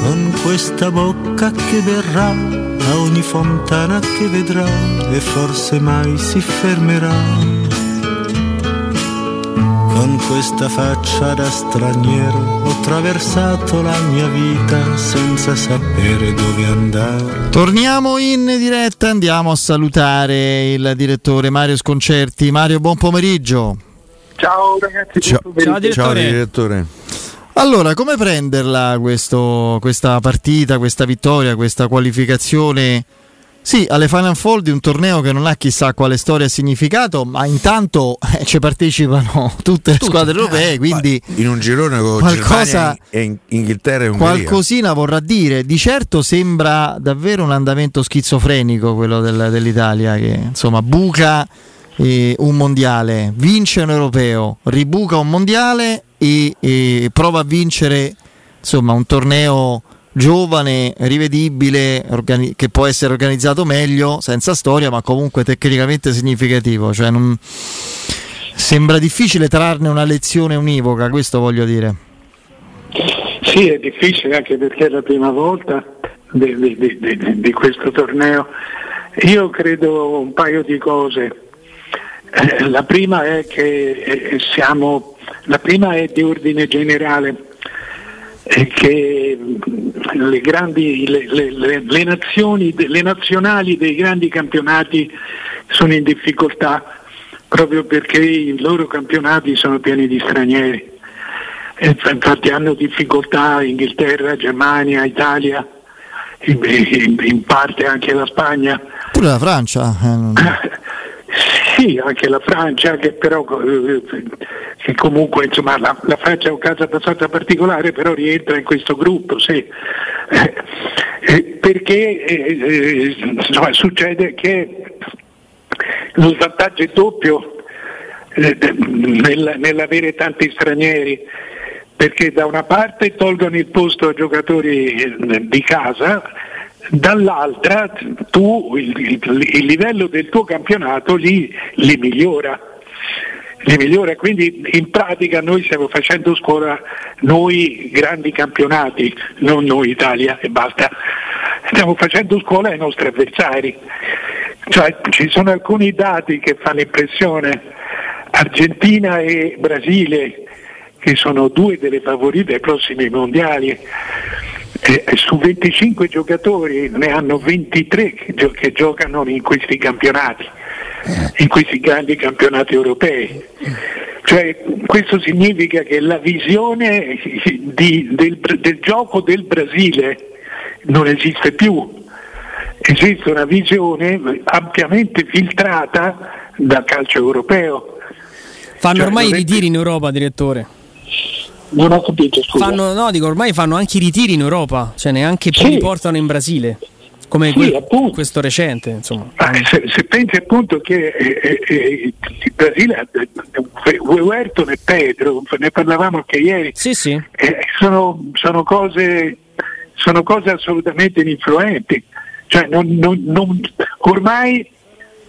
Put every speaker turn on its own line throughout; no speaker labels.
Con questa bocca che verrà a ogni fontana che vedrà e forse mai si fermerà. Con questa faccia da straniero ho attraversato la mia vita senza sapere dove andare.
Torniamo in diretta, andiamo a salutare il direttore Mario Sconcerti. Mario, buon pomeriggio.
Ciao ragazzi,
Ciao,
Ciao,
direttore. Ciao, direttore. Allora, come prenderla questo, questa partita, questa vittoria, questa qualificazione? Sì, alle Final Four di un torneo che non ha chissà quale storia e significato, ma intanto eh, ci partecipano tutte le tutte, squadre europee, eh, quindi
in un girone con qualcosa, e Inghilterra e Ungheria.
Qualcosina vorrà dire. Di certo sembra davvero un andamento schizofrenico quello del, dell'Italia che insomma buca eh, un mondiale, vince un europeo, ribuca un mondiale e, e prova a vincere insomma un torneo giovane, rivedibile, organi- che può essere organizzato meglio, senza storia, ma comunque tecnicamente significativo. Cioè non... Sembra difficile trarne una lezione univoca, questo voglio dire.
Sì, è difficile anche perché è la prima volta di, di, di, di questo torneo. Io credo un paio di cose. Eh, la prima è che eh, siamo, la prima è di ordine generale che le, grandi, le, le, le, nazioni, le nazionali dei grandi campionati sono in difficoltà proprio perché i loro campionati sono pieni di stranieri. E infatti hanno difficoltà Inghilterra, Germania, Italia, in, in, in parte anche la Spagna.
Pure la Francia. Eh,
Sì, anche la Francia, che però eh, che comunque insomma, la, la, Francia è un caso abbastanza particolare, però rientra in questo gruppo, sì. Eh, eh, perché eh, eh insomma, succede che lo svantaggio è doppio nel, nell'avere tanti stranieri perché da una parte tolgono il posto a giocatori di casa dall'altra tu il, il, il, livello del tuo campionato li, li, migliora. Li migliora, quindi in pratica noi stiamo facendo scuola noi grandi campionati, non noi Italia e basta, stiamo facendo scuola ai nostri avversari. Cioè, ci sono alcuni dati che fanno impressione, Argentina e Brasile, che sono due delle favorite ai prossimi mondiali, eh, su 25 giocatori ne hanno 23 che, gio- che giocano in questi campionati, in questi grandi campionati europei. Cioè, questo significa che la visione di, del, del gioco del Brasile non esiste più, esiste una visione ampiamente filtrata dal calcio europeo.
Fanno cioè, ormai i ritiri in Europa, direttore.
Non ho capito, scusa.
Fanno, no, dico, ormai fanno anche i ritiri in Europa, cioè neanche più
Sì.
li portano in Brasile. Come
Sì,
que- questo recente, insomma.
Ma se, se pensi appunto che eh, eh, il Brasile, eh, Huerton e Pedro, ne parlavamo anche ieri,
Sì, sì.
eh, sono, sono cose, sono cose assolutamente ininfluenti. Cioè, non- non- non- ormai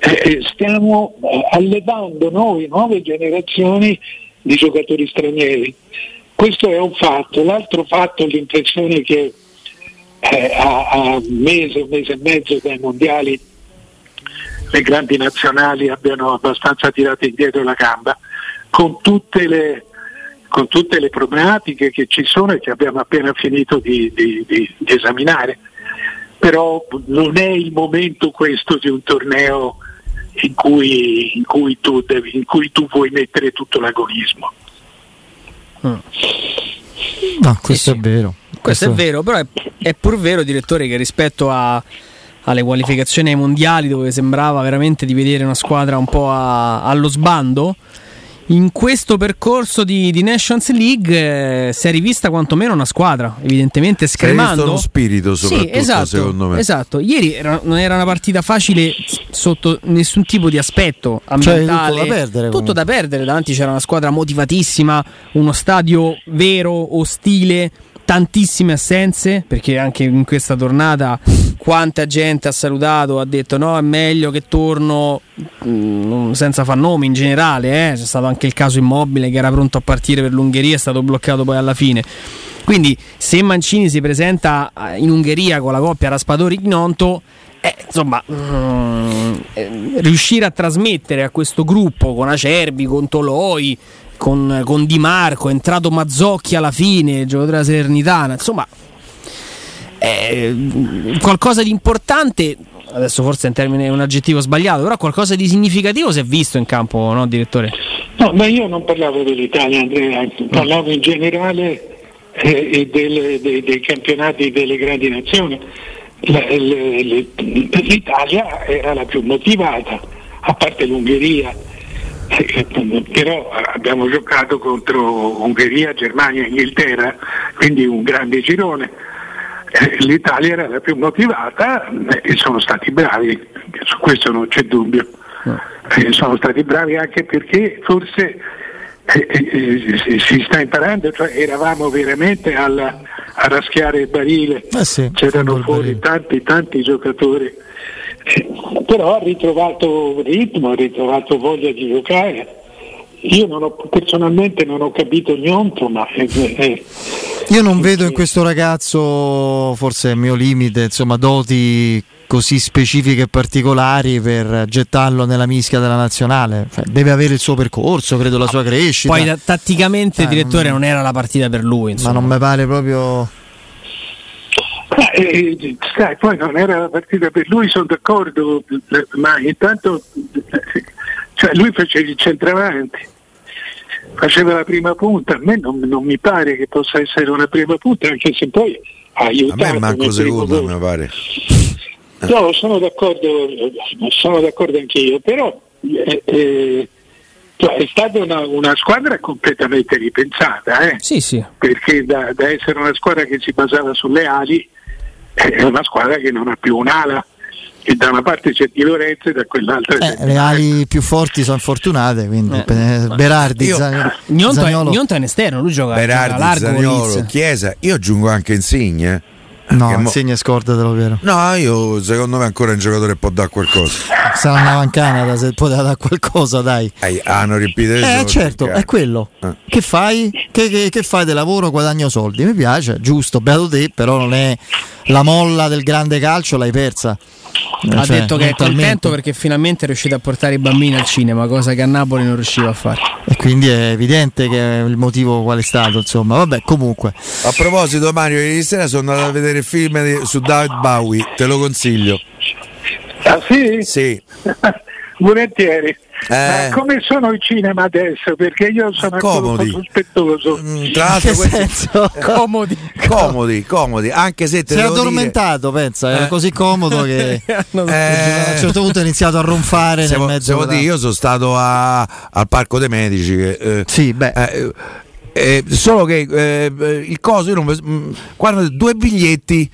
eh, stiamo eh, allevando noi nuove generazioni di giocatori stranieri. Questo è un fatto. L'altro fatto è l'impressione che eh, a, a mese, un mese e mezzo dai mondiali le grandi nazionali abbiano abbastanza tirato indietro la gamba, con tutte le, con tutte le problematiche che ci sono e che abbiamo appena finito di, di- di- di esaminare. Però non è il momento questo di un torneo in cui, in cui tu, devi- in cui tu vuoi mettere tutto l'agonismo.
No, questo è vero.
Questo è vero, però è, è pur vero, direttore, che rispetto a- alle qualificazioni ai mondiali, dove sembrava veramente di vedere una squadra un po' a- allo sbando, in questo percorso di, di Nations League eh, si è rivista quantomeno una squadra, evidentemente scremando.
uno spirito soprattutto,
sì, esatto,
secondo me.
Esatto, ieri era, non era una partita facile sotto nessun tipo di aspetto ambientale.
Cioè, tutto da perdere.
Tutto da perdere, davanti c'era una squadra motivatissima, uno stadio vero, ostile tantissime assenze perché anche in questa tornata quanta gente ha salutato ha detto no è meglio che torno mm, senza far nomi in generale eh. c'è stato anche il caso immobile che era pronto a partire per l'Ungheria è stato bloccato poi alla fine quindi se Mancini si presenta eh, in Ungheria con la coppia Raspadori-Gnonto eh, insomma, mm, eh, riuscire a trasmettere a questo gruppo con Acerbi, con Toloi, con, con Di Marco, è entrato Mazzocchi alla fine, giocatore della Salernitana, insomma eh, qualcosa di importante, adesso forse in termine è un aggettivo sbagliato, però qualcosa di significativo si è visto in campo, no direttore?
No, ma io non parlavo dell'Italia Andrea, parlavo in generale eh, delle, dei, dei campionati delle grandi nazioni. L'Italia era la più motivata, a parte l'Ungheria però abbiamo giocato contro Ungheria, Germania e Inghilterra, quindi un grande girone. Eh, L'Italia era la più motivata e sono stati bravi, su questo non c'è dubbio. Eh, sono stati bravi anche perché forse eh, eh, si sta imparando, cioè eravamo veramente alla, a raschiare il barile,
eh sì,
c'erano fuori tanti tanti giocatori però ha ritrovato ritmo, ha ritrovato voglia di giocare. Io non ho, personalmente non ho capito niente, ma è, è,
io non vedo in questo ragazzo, forse è il mio limite, insomma, doti così specifiche e particolari per gettarlo nella mischia della nazionale. Cioè, deve avere il suo percorso, credo la sua crescita.
Poi tatticamente,
eh,
direttore, non era la partita per lui. Insomma.
Ma non mi pare proprio
eh, sai, poi non era la partita per lui, sono d'accordo, ma intanto cioè lui faceva il centravanti, faceva la prima punta, a me non, non, mi pare che possa essere una prima punta, anche se poi ha aiutato.
A me manco secondo, mi pare.
No, sono d'accordo, sono d'accordo anche io, però eh, eh, cioè, è stata una, una, squadra completamente ripensata, eh?
sì, sì.
perché da, da, essere una squadra che si basava sulle ali è una squadra che non ha più un'ala e da una parte c'è Di Lorenzo e da quell'altra
eh, c'è le ali più forti sono fortunate quindi eh. Berardi
io, Zagnolo Gnonto è in esterno lui gioca
Berardi, largo Zagnolo, Chiesa. Io aggiungo anche Insigne
No, mo... Insigne scordatelo vero.
No, io secondo me ancora un giocatore può dare qualcosa.
Sarà una Canada se può dare qualcosa, dai.
Eh, hanno riempito
Eh, certo, è quello. Eh. Che fai? Che, che, che, fai del lavoro? Guadagno soldi. Mi piace, giusto, beato te, però non è la molla del grande calcio, l'hai persa
ha cioè, detto che è contento perché finalmente è riuscito a portare i bambini al cinema, cosa che a Napoli non riusciva a fare.
E quindi è evidente che il motivo qual è stato, insomma. Vabbè, comunque.
A proposito, Mario, ieri sera sono andato a vedere il film di, su David Bowie, te lo consiglio.
Ah sì?
Sì.
Volentieri. Eh. Ma come sono i cinema adesso? Perché io sono
comodi.
sospettoso.
Mm, tra l'altro, questi...
comodi.
comodi, comodi, anche se te
sei addormentato, dire... pensa, era eh. così comodo che eh. a un certo punto ho iniziato a ronfare
se
nel mezzo.
Dire, io sono stato a, al Parco dei Medici. Che,
eh, sì, beh.
Eh, eh, solo che il coso, io non, mm, guarda, due biglietti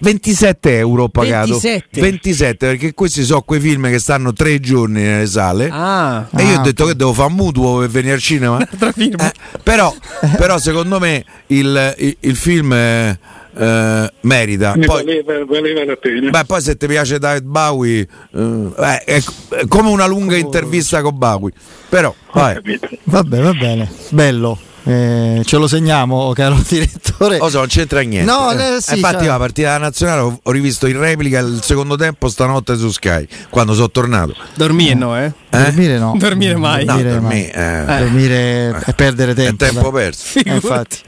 27 euro ho pagato.
27.
27 perché questi sono quei film che stanno tre giorni nelle sale.
Ah,
e io ho detto che devo fare un mutuo per venire al cinema.
Eh,
però, però, secondo me il, il, il film eh, eh, merita.
Poi, valeva, valeva, la pena.
Beh, poi se ti piace David Bowie eh, è, è, come una lunga oh. intervista con Bowie. Però vai.
vabbè va bene. Bello eh, ce lo segniamo, caro direttore.
Oh, non c'entra niente.
No, eh, sì,
infatti,
cioè...
la partita nazionale ho, ho, rivisto in replica il secondo tempo stanotte su Sky quando sono tornato.
Dormire no, eh? eh?
Dormire no.
Dormire mai.
No,
dormire,
dormire,
mai. Eh. dormire è perdere tempo.
È tempo perso.
Eh, infatti.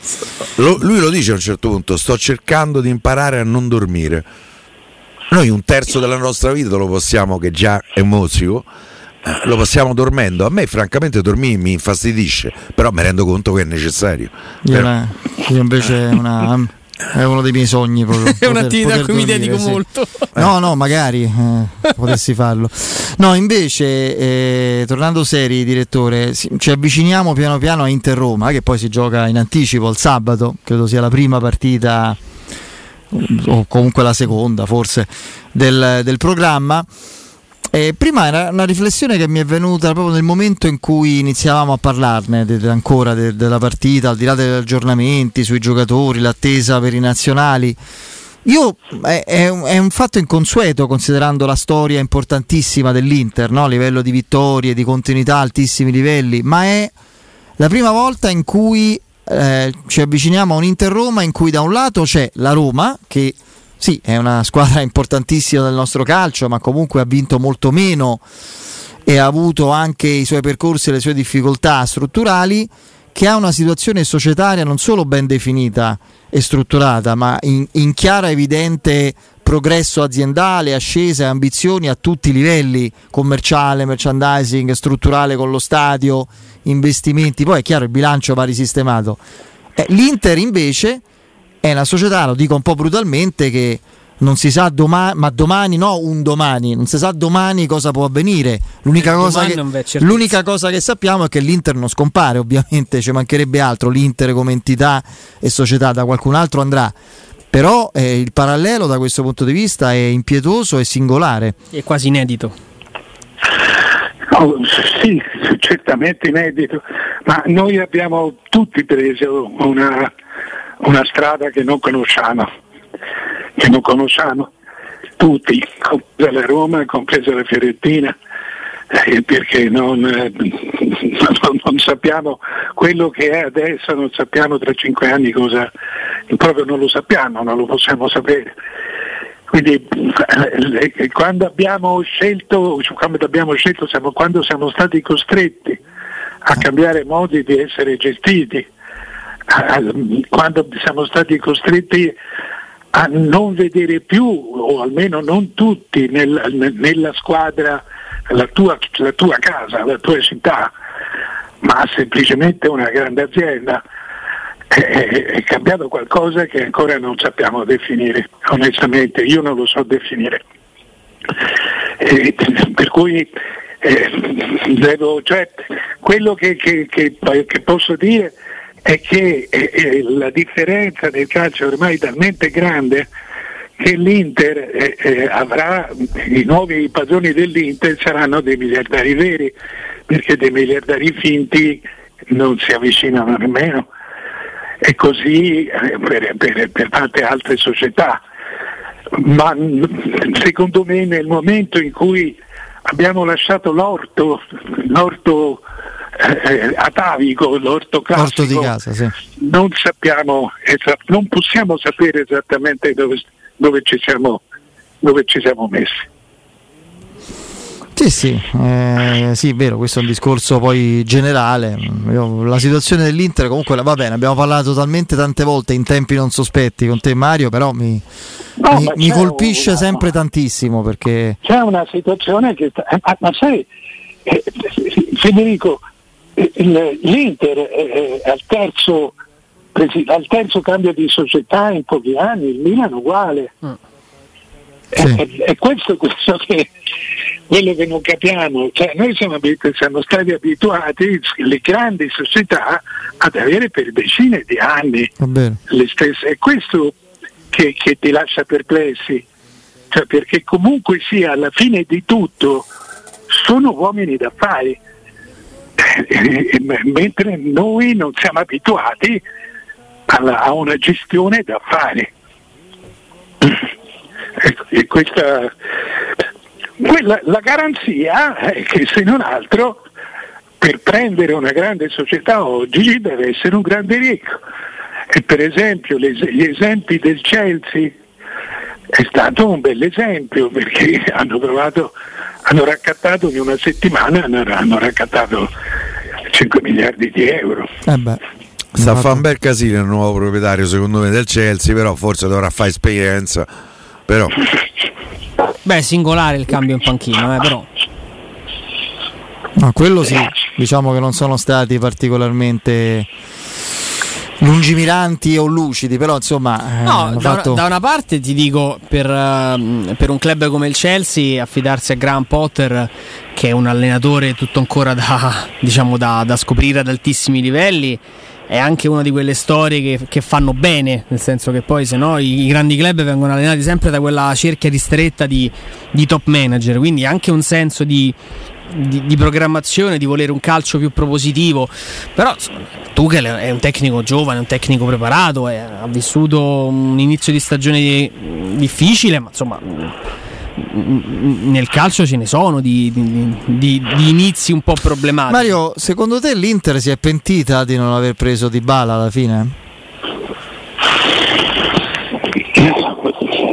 Lo, lui lo dice a un certo punto: sto cercando di imparare a non dormire. Noi un terzo della nostra vita lo possiamo, che già è mozzico eh, lo passiamo dormendo. A me, francamente, dormire mi infastidisce, però mi rendo conto che è necessario.
Io, però... io invece una è uno dei miei sogni. Proprio,
è un'attività a cui mi dedico
sì.
molto.
No, no, magari eh, potessi farlo. No, invece, eh, tornando seri, direttore, ci avviciniamo piano piano a Inter Roma, che poi si gioca in anticipo il sabato, credo sia la prima partita, o comunque la seconda forse, del, del programma. Eh, prima era una riflessione che mi è venuta proprio nel momento in cui iniziavamo a parlarne de, ancora de, della partita, al di là degli aggiornamenti sui giocatori, l'attesa per i nazionali. Io è, è, un, è, un, fatto inconsueto considerando la storia importantissima dell'Inter, no? a livello di vittorie, di continuità, altissimi livelli, ma è la prima volta in cui eh, ci avviciniamo a un Inter Roma in cui da un lato c'è la Roma che sì, è una squadra importantissima del nostro calcio, ma comunque ha vinto molto meno e ha avuto anche i suoi percorsi e le sue difficoltà strutturali, che ha una situazione societaria non solo ben definita e strutturata, ma in, in chiara evidente progresso aziendale, ascesa e ambizioni a tutti i livelli, commerciale, merchandising, strutturale con lo stadio, investimenti, poi è chiaro il bilancio va risistemato. Eh, L'Inter invece è una società, lo dico un po' brutalmente, che non si sa domani, ma domani no, un domani, non si sa domani cosa può avvenire. L'unica, cosa che, l'unica cosa che, sappiamo è che l'Inter non scompare, ovviamente ci mancherebbe altro, l'Inter come entità e società da qualcun altro andrà. Però eh, il parallelo da questo punto di vista è impietoso e singolare.
È quasi inedito.
Oh, sì, certamente inedito, ma noi abbiamo tutti preso una, una strada che non conosciamo, che non conosciamo tutti, compresa la Roma, compresa la Fiorentina, eh, perché non, eh, non, non, sappiamo quello che è adesso, non sappiamo tra cinque anni cosa, proprio non lo sappiamo, non lo possiamo sapere. Quindi eh, quando abbiamo scelto, quando abbiamo scelto siamo, quando siamo stati costretti a cambiare modi di essere gestiti, quando siamo stati costretti a non vedere più, o almeno non tutti, nel, nella squadra la tua, la tua, casa, la tua città, ma semplicemente una grande azienda. È, è cambiato qualcosa che ancora non sappiamo definire, onestamente, io non lo so definire. Eh, per cui eh, devo, cioè, quello che, che, che, che posso dire è che eh, la differenza nel calcio è ormai talmente grande che l'Inter eh, eh, avrà, i nuovi padroni dell'Inter saranno dei miliardari veri, perché dei miliardari finti non si avvicinano nemmeno. E così eh, per, per, per tante altre società. Ma secondo me nel momento in cui abbiamo lasciato l'orto, l'orto eh, atavico, l'orto classico,
orto di casa, sì.
non, sappiamo, non possiamo sapere esattamente dove, dove, ci, siamo, dove ci siamo messi.
Sì, sì, eh, sì, vero, questo è un discorso poi generale. La situazione dell'Inter comunque va bene, abbiamo parlato talmente tante volte in tempi non sospetti con te Mario, però mi, no, mi, mi colpisce una, sempre tantissimo perché...
C'è una situazione che... Eh, ma sai, eh, Federico, l'Inter è al terzo, al terzo, cambio di società in pochi anni, il Milan uguale. Mm. Sì. È, è, questo, questo che, quello che non capiamo. Cioè, noi siamo, siamo, stati abituati, le grandi società, ad avere per decine di anni le stesse. È questo che, che ti lascia perplessi. Cioè, perché comunque sia alla fine di tutto sono uomini d'affari mentre noi non siamo abituati alla, a una gestione d'affari. E questa, quella, la garanzia è che se non altro per prendere una grande società oggi deve essere un grande ricco. E per esempio gli esempi del Chelsea è stato un bel esempio perché hanno provato hanno raccattato in una settimana hanno, hanno raccattato 5 miliardi di euro.
Eh beh.
Sta a fare un bel casino il nuovo proprietario secondo me del Chelsea, però forse dovrà fare esperienza. Però.
Beh, singolare il cambio in panchina, eh, però.
No, quello sì, diciamo che non sono stati particolarmente lungimiranti o lucidi, però insomma...
Eh, no, da, fatto... una, da, una, parte ti dico, per, uh, per, un club come il Chelsea, affidarsi a Graham Potter, che è un allenatore tutto ancora da, diciamo, da, da scoprire ad altissimi livelli, è anche una di quelle storie che, che fanno bene, nel senso che poi se no i, i, grandi club vengono allenati sempre da quella cerchia ristretta di, di top manager, quindi anche un senso di, di, di, programmazione, di volere un calcio più propositivo. Però Tuchel è un tecnico giovane, un tecnico preparato, è, ha vissuto un inizio di stagione difficile, ma insomma nel calcio ce ne sono di, di, di, di, inizi un po' problematici.
Mario, secondo te l'Inter si è pentita di non aver preso Di Bala alla fine?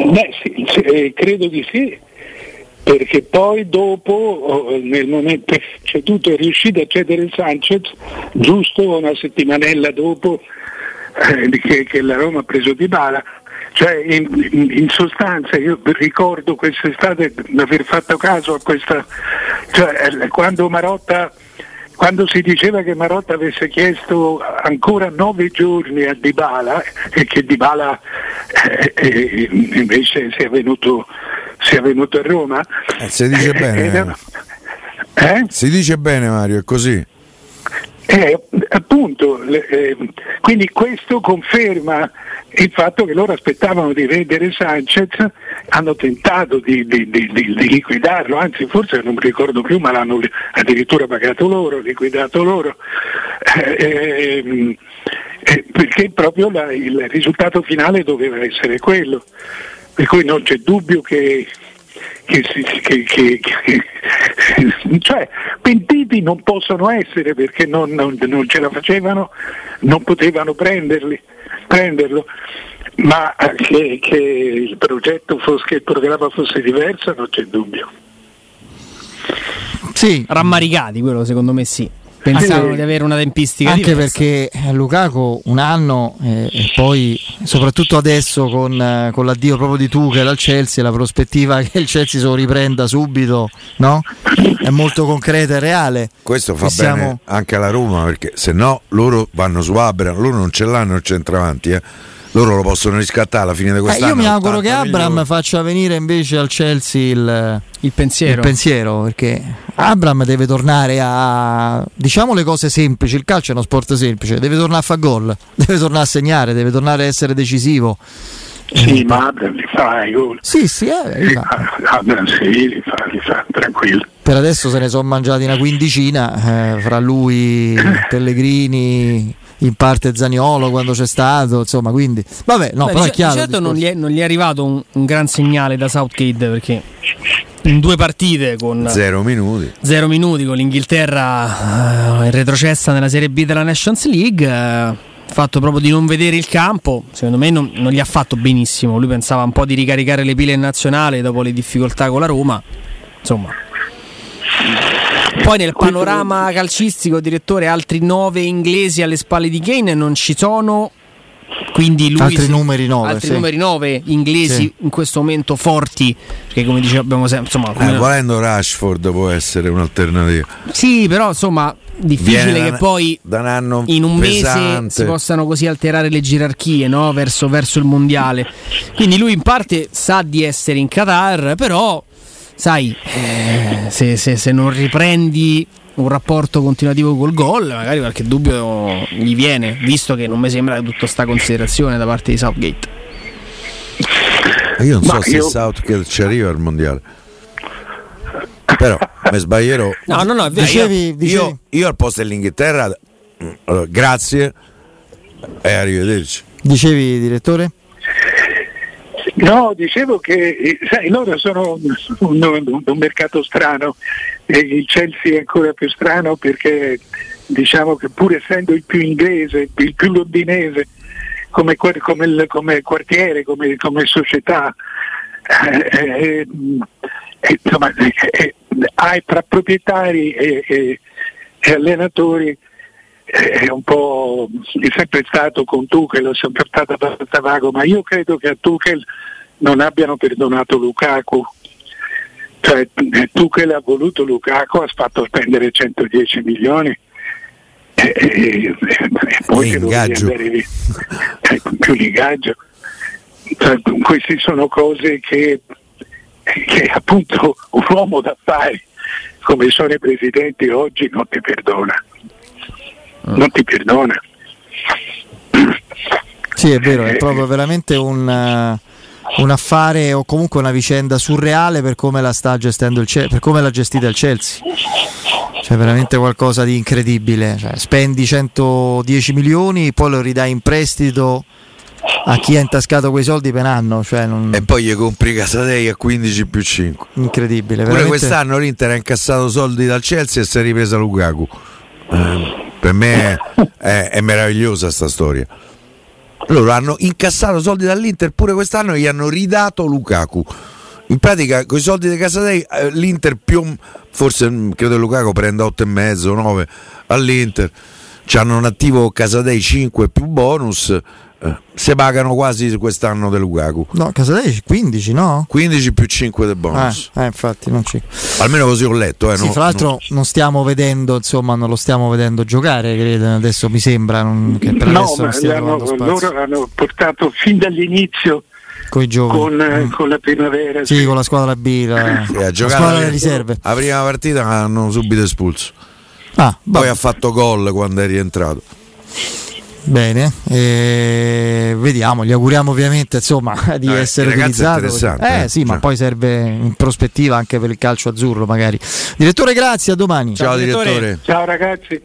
Beh, sì, sì, credo di sì, perché poi dopo, oh, nel momento cioè tutto è riuscito a cedere Sanchez, giusto una settimanella dopo eh, che, che la Roma ha preso Di Bala. Cioè, in, in, sostanza io ricordo quest'estate di aver fatto caso a questa, cioè, quando Marotta quando si diceva che Marotta avesse chiesto ancora nove giorni a Dybala e che Dybala eh, eh, invece sia venuto, sia venuto a Roma
eh, si dice eh, bene eh? si dice bene Mario è così
appunto, quindi questo conferma il fatto che loro aspettavano di vendere Sanchez, hanno tentato di, di, di, di, liquidarlo, anzi forse non mi ricordo più, ma l'hanno addirittura pagato loro, liquidato loro, eh, ehm, eh, perché proprio la, il risultato finale doveva essere quello. Per cui non c'è dubbio che che, che, che, che, cioè pentiti non possono essere perché non, non, non ce la facevano, non potevano prenderli, prenderlo, ma che, il progetto fosse, che il programma fosse diverso non c'è dubbio.
Sì, rammaricati quello secondo me sì pensavano di avere una tempistica
anche
diversa.
perché Lukaku un anno eh, e poi soprattutto adesso con, eh, con, l'addio proprio di Tuchel al Chelsea la prospettiva che il Chelsea se lo riprenda subito no? è molto concreta e reale
questo fa e bene siamo... anche alla Roma perché se no loro vanno su Abram loro non ce l'hanno il centravanti eh loro lo possono riscattare alla fine di quest'anno.
Eh, io mi auguro che Abram milioni. faccia venire invece al Chelsea il,
il, pensiero.
il, pensiero. perché Abram deve tornare a diciamo le cose semplici. Il calcio è uno sport semplice, deve tornare a fare gol, deve tornare a segnare, deve tornare a essere decisivo.
Sì, ma Abram li fa i gol.
Sì, sì, eh,
sì Abram sì, li fa, li fa, tranquillo.
Per adesso se ne sono mangiati una quindicina, eh, fra lui, Pellegrini, in parte Zaniolo quando c'è stato, insomma, quindi vabbè, no, Beh, però è chiaro.
Certo non gli è, non gli è, arrivato un, un gran segnale da Southgate perché in due partite con
zero minuti,
zero minuti con l'Inghilterra uh, in retrocessa nella Serie B della Nations League. Uh, fatto proprio di non vedere il campo, secondo me non, non, gli ha fatto benissimo. Lui pensava un po' di ricaricare le pile in nazionale dopo le difficoltà con la Roma. Insomma, poi nel panorama calcistico, direttore, altri nove inglesi alle spalle di Kane non ci sono. Quindi lui
altri, numeri, 9,
altri sì. numeri 9 inglesi sì. in questo momento forti perché come dicevamo sempre insomma come...
eh, volendo Rashford può essere un'alternativa
sì però insomma difficile che poi un in un pesante. mese si possano così alterare le gerarchie no? verso, verso il mondiale quindi lui in parte sa di essere in Qatar però sai, eh, se, se, se, non riprendi un rapporto continuativo col gol, magari qualche dubbio gli viene, visto che non mi sembra tutta sta considerazione da parte di Southgate.
Io non so se Southgate ci arriva al mondiale. Però mi sbaglierò.
No, no, no,
dicevi, dicevi. Io, io, al posto dell'Inghilterra, allora, grazie e arrivederci.
Dicevi, direttore?
No, dicevo che eh, sai, loro sono un, un, un mercato strano e il Chelsea è ancora più strano perché diciamo che pur essendo il più inglese, il più londinese come, come, come quartiere, come, come società, eh, eh, eh insomma, eh, hai tra proprietari e, e, e allenatori è un po' è sempre stato con Tuchel, è sempre stato abbastanza vago, ma io credo che a Tuchel non abbiano perdonato Lukaku. Cioè, Tuchel ha voluto Lukaku, ha fatto spendere 110 milioni e, e, e poi
L'ingaggio.
andare via, eh, più l'ingaggio. Cioè, queste sono cose che, che appunto un uomo d'affari come sono i presidenti oggi non ti perdona. Non ti perdona.
Sì, è vero, è proprio veramente un, eh, un affare o comunque una vicenda surreale per come la sta gestendo il Chelsea, per come l'ha gestita il Chelsea. C'è veramente qualcosa di incredibile. Cioè, spendi 110 milioni, poi lo ridai in prestito a chi ha intascato quei soldi per anno. Cioè, non-
E poi gli compri Casadei a 15 più 5.
incredibile.
Pure
veramente-
quest'anno l'Inter ha incassato soldi dal Chelsea e si è ripresa Lukaku. Eh, per me è, è- meravigliosa sta storia. Loro hanno incassato soldi dall'Inter pure quest'anno e gli hanno ridato Lukaku. In pratica, con i soldi di Casadei, eh, l'Inter più forse mm, credo che Lukaku prenda 8,5, 9 all'Inter. C'hanno un attivo Casadei 5 più bonus. Eh, se pagano quasi quest'anno di Lukaku.
No, Casadei 15, no?
15 più 5 del
Eh,
bonus.
eh, infatti, non ci.
Almeno così ho letto. Eh,
Sì,
no-
fra l'altro non stiamo vedendo, insomma, non lo stiamo vedendo giocare, credo. Adesso mi sembra non- che per
No,
adesso
ma
non stia
hanno- loro hanno portato fin dall'inizio
con i giovani.
con, eh,
Mm.
con la primavera.
Sì, con la squadra B, la,
Sì, ha
la squadra delle riserve.
La prima partita hanno subito espulso.
Ah,
Poi ha fatto gol quando è rientrato.
Bene. E vediamo, gli auguriamo ovviamente insomma, di
il
essere utilizzato. Eh
eh.
sì, ma
Cioè.
poi serve in prospettiva anche per il calcio azzurro magari. Direttore, grazie, a domani.
Ciao,
direttore.
direttore.
Ciao ragazzi.